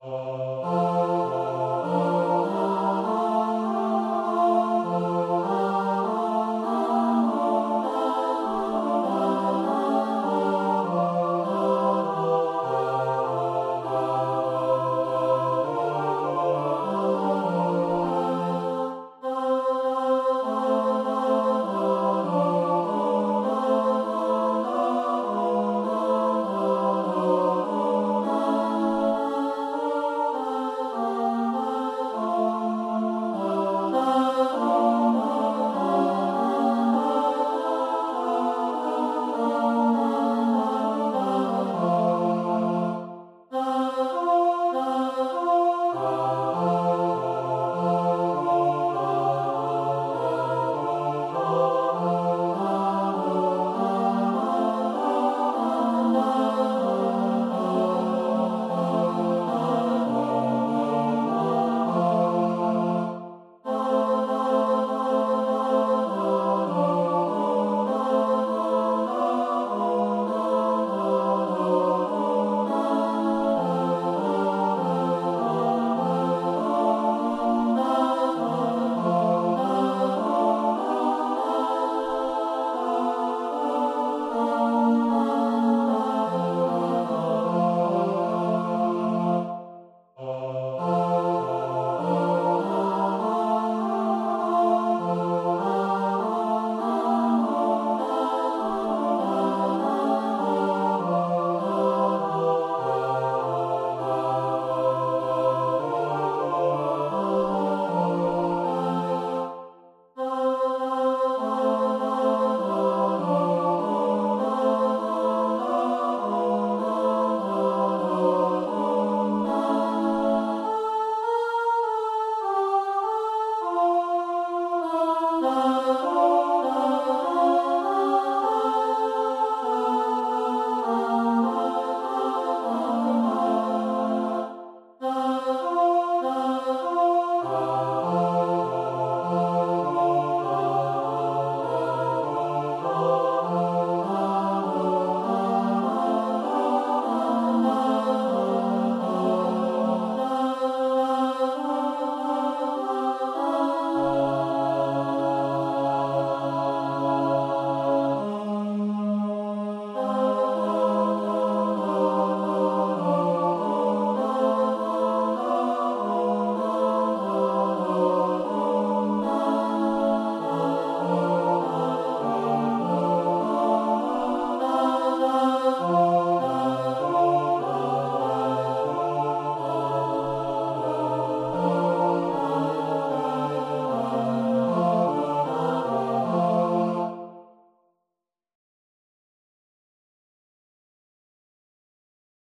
Oh.